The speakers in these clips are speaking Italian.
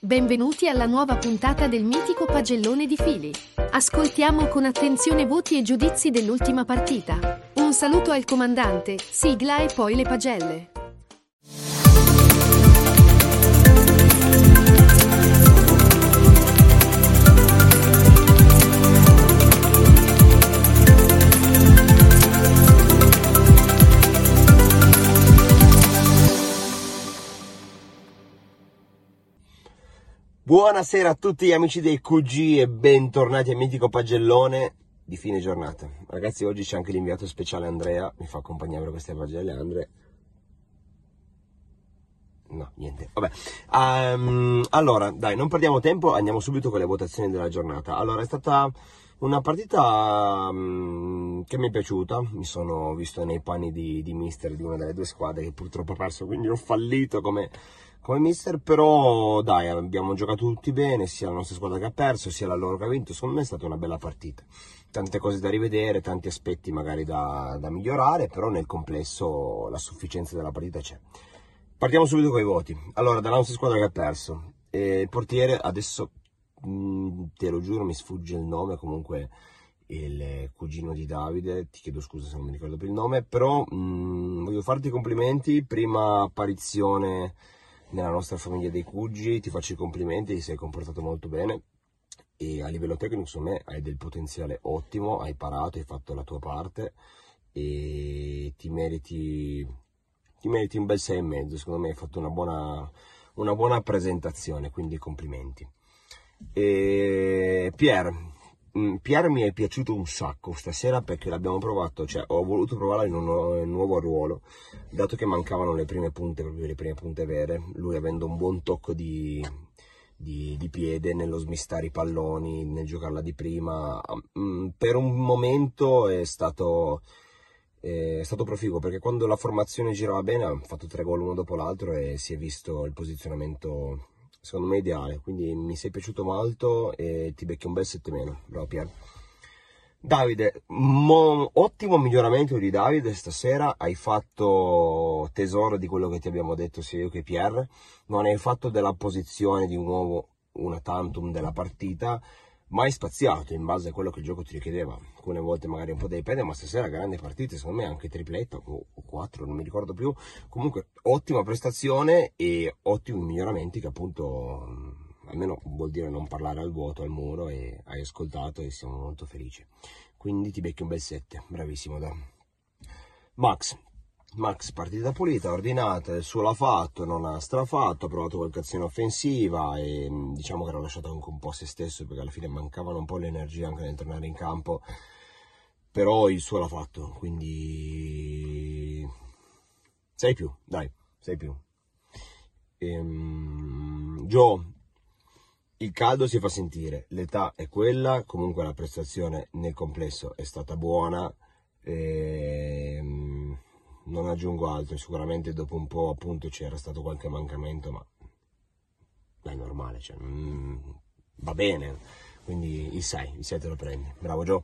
Benvenuti alla nuova puntata del mitico pagellone di fili. Ascoltiamo con attenzione voti e giudizi dell'ultima partita. Un saluto al comandante, sigla e poi le pagelle. Buonasera a tutti amici dei QG e bentornati al mitico pagellone di fine giornata. Ragazzi, oggi c'è anche l'inviato speciale Andrea, mi fa accompagnare queste pagelle. Andre. No, niente. Vabbè. Ehm, allora, dai, non perdiamo tempo, andiamo subito con le votazioni della giornata. Allora, è stata una partita mm, che mi è piaciuta. Mi sono visto nei panni di, di mister di una delle due squadre che purtroppo ha perso, quindi ho fallito come, come mister. Però, dai, abbiamo giocato tutti bene, sia la nostra squadra che ha perso, sia la loro che ha vinto. Secondo me è stata una bella partita. Tante cose da rivedere, tanti aspetti magari da, da migliorare, però nel complesso la sufficienza della partita c'è. Partiamo subito con i voti. Allora, dalla nostra squadra che ha perso, eh, il portiere adesso mh, te lo giuro mi sfugge il nome, comunque il cugino di Davide, ti chiedo scusa se non mi ricordo più il nome, però mh, voglio farti i complimenti, prima apparizione nella nostra famiglia dei Cugi, ti faccio i complimenti, ti sei comportato molto bene e a livello tecnico secondo me hai del potenziale ottimo, hai parato, hai fatto la tua parte e ti meriti, ti meriti un bel 6,5, secondo me hai fatto una buona, una buona presentazione, quindi complimenti. E Pier, mm, Pier mi è piaciuto un sacco stasera perché l'abbiamo provato, cioè ho voluto provarla in un nuovo, ruolo, dato che mancavano le prime punte, proprio le prime punte vere, lui avendo un buon tocco di, di, di piede nello smistare i palloni, nel giocarla di prima, mm, per un momento è stato, è stato proficuo perché quando la formazione girava bene ha fatto tre gol uno dopo l'altro e si è visto il posizionamento secondo me ideale, quindi mi sei piaciuto molto e ti becchi un bel 7 meno, bravo Pier. Davide, mo- ottimo miglioramento di Davide stasera, hai fatto tesoro di quello che ti abbiamo detto sia io che Pier, non hai fatto della posizione di un uomo una tantum della partita, ma hai spaziato in base a quello che il gioco ti richiedeva. Alcune volte magari un po' dei pede, ma stasera grande partita, secondo me anche tripletta o o quattro, non mi ricordo più. Comunque ottima prestazione e ottimi miglioramenti che appunto mh, almeno vuol dire non parlare al vuoto, al muro e hai ascoltato e siamo molto felici. Quindi ti becchi un bel 7, bravissimo da. Max, Max partita pulita, ordinata, il suo l'ha fatto, non ha strafatto, ha provato qualche azione offensiva e mh, diciamo che era lasciato anche un po' a se stesso perché alla fine mancavano un po' le energie anche nel tornare in campo, però il suo l'ha fatto, quindi 6 più, dai, 6 più. Ehm, Joe, il caldo si fa sentire, l'età è quella, comunque la prestazione nel complesso è stata buona. ehm, non aggiungo altro, sicuramente dopo un po' appunto c'era stato qualche mancamento, ma è normale, cioè, mm, va bene, quindi il 6, il 6 te lo prendi, bravo Joe.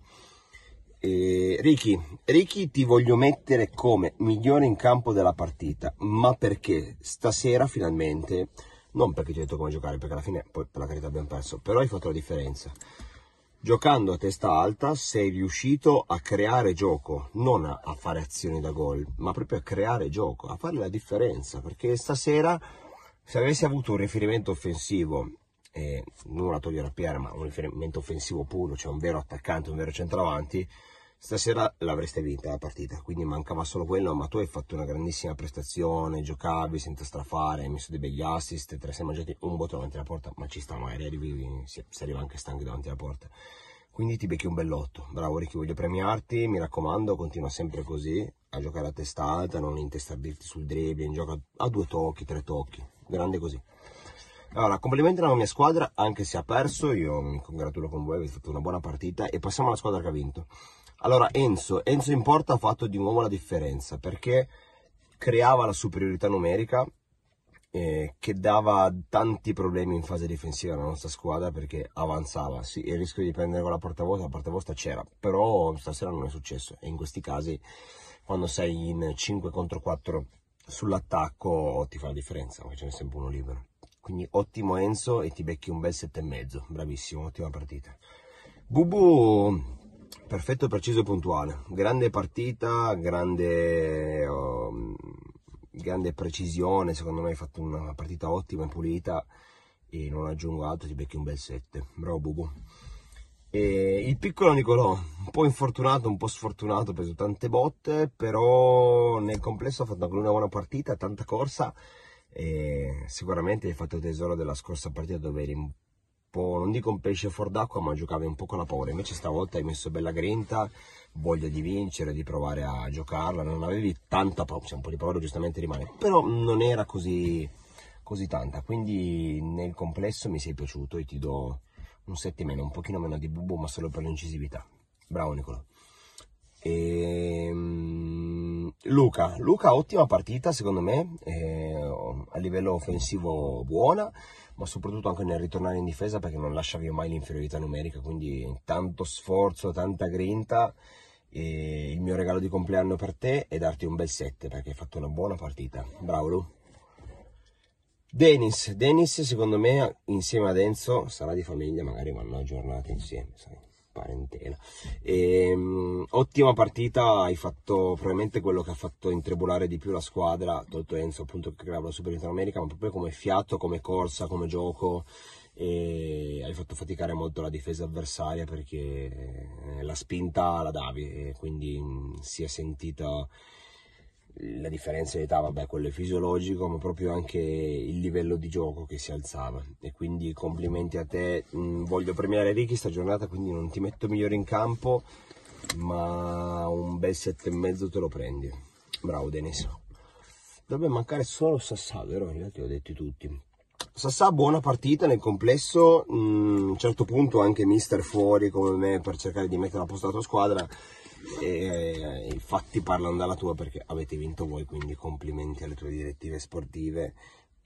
E Ricky, Ricky ti voglio mettere come migliore in campo della partita, ma perché stasera finalmente, non perché ti ho detto come giocare, perché alla fine poi per la carità abbiamo perso, però hai fatto la differenza. Giocando a testa alta sei riuscito a creare gioco, non a, fare azioni da gol, ma proprio a creare gioco, a fare la differenza, perché stasera se avessi avuto un riferimento offensivo, eh, non la togliere a Pierre, ma un riferimento offensivo puro, cioè un vero attaccante, un vero centravanti, stasera l'avreste vinta la partita, quindi mancava solo quello, ma tu hai fatto una grandissima prestazione, giocavi senza strafare, hai messo dei begli assist, te ne sei mangiati un botto davanti alla porta, ma ci sta, magari arrivi, si, si arriva anche stanchi davanti alla porta. Quindi ti becchi un bellotto, bravo Ricky, voglio premiarti, mi raccomando, continua sempre così, a giocare a testa alta, non intestardirti sul dribbling, gioca a due tocchi, tre tocchi, grande così. Allora, complimenti alla mia squadra, anche se ha perso, io mi congratulo con voi, avete fatto una buona partita e passiamo alla squadra che ha vinto. Allora, Enzo, Enzo in porta ha fatto di nuovo la differenza perché creava la superiorità numerica eh, che dava tanti problemi in fase difensiva alla nostra squadra perché avanzava, sì, il rischio di prendere con la porta vuota, la porta vuota c'era, però stasera non è successo e in questi casi quando sei in 5 contro 4 sull'attacco ti fa la differenza, perché ce n'è sempre uno libero. Quindi ottimo Enzo e ti becchi un bel 7,5, bravissimo, ottima partita. Bubu, perfetto, preciso e puntuale, grande partita, grande... um, grande precisione, secondo me hai fatto una partita ottima e pulita e non aggiungo altro, ti becchi un bel 7. Bravo Bubu. E il piccolo Nicolò, un po' infortunato, un po' sfortunato, ha preso tante botte, però nel complesso ha fatto anche una buona partita, tanta corsa e sicuramente hai fatto tesoro della scorsa partita dove eri un po', non dico un pesce fuor d'acqua, ma giocavi un po' con la paura. Invece stavolta hai messo bella grinta, voglia di vincere, di provare a giocarla, non avevi tanta paura, cioè un po' di paura giustamente rimane, però non era così, così tanta, quindi nel complesso mi sei piaciuto e ti do un 7 meno, un pochino meno di bubu, ma solo per l'incisività. Bravo Nicola. E, Luca, Luca ottima partita secondo me, eh, a livello offensivo buona, ma soprattutto anche nel ritornare in difesa perché non lasciavi mai l'inferiorità numerica, quindi tanto sforzo, tanta grinta. E il mio regalo di compleanno per te è darti un bel 7 perché hai fatto una buona partita. Bravo Lu. Dennis, Dennis secondo me insieme ad Enzo sarà di famiglia, magari vanno aggiornati insieme, sai, parentela. E, um, ottima partita, hai fatto probabilmente quello che ha fatto intrebulare di più la squadra, tolto Enzo appunto che creava la Super America, ma proprio come fiato, come corsa, come gioco e hai fatto faticare molto la difesa avversaria perché la spinta la davi e quindi mh, si è sentita la differenza di età, vabbè, quello è fisiologico, ma proprio anche il livello di gioco che si alzava. E quindi complimenti a te. Mm, voglio premiare Ricky sta giornata, quindi non ti metto migliore in campo, ma un bel sette e mezzo te lo prendi. Bravo Denis. Dovrebbe mancare solo Sassà, vero? Gli altri ho detti tutti. Sassà buona partita nel complesso, mm, a un certo punto anche mister fuori come me per cercare di mettere a posto la tua squadra e i fatti parlano dalla tua perché avete vinto voi, quindi complimenti alle tue direttive sportive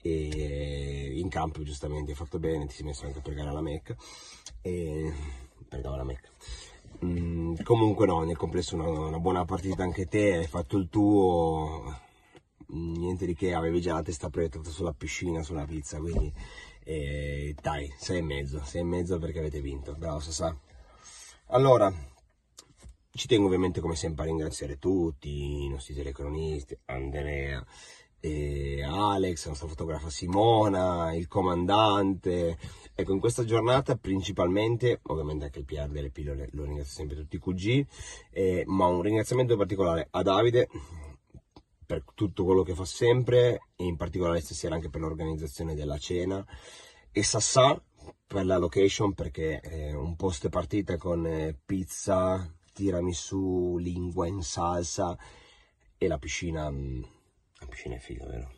e in campo giustamente hai fatto bene, ti sei messo anche a pregare alla Mecca e pregavo alla Mecca. Mm, comunque no, nel complesso una, una buona partita anche te, hai fatto il tuo, niente di che, avevi già la testa proiettata sulla piscina, sulla pizza, quindi eh, dai, sei e mezzo, sei e mezzo perché avete vinto, bravo Sasà. Allora, ci tengo ovviamente come sempre a ringraziare tutti, i nostri telecronisti, Andrea, e Alex, la nostra fotografa Simona, il comandante. Ecco, in questa giornata principalmente, ovviamente anche il PR delle pillole, lo ringrazio sempre tutti i QG, eh, ma un ringraziamento particolare a Davide per tutto quello che fa sempre e in particolare stasera anche per l'organizzazione della cena e Sassà per la location perché è un post partita con eh, pizza, tiramisù, lingua in salsa e la piscina, la piscina è figa, vero?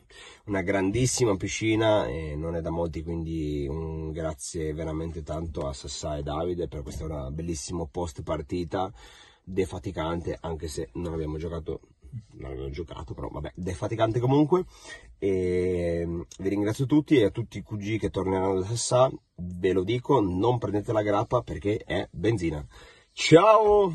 Una grandissima piscina e non è da molti, quindi un grazie veramente tanto a Sassà e Davide per questo bellissimo post partita defaticante, anche se non abbiamo giocato non abbiamo giocato, però vabbè, defaticante comunque. E vi ringrazio tutti e a tutti i QG che torneranno da Sassà, ve lo dico, non prendete la grappa perché è benzina. Tchau!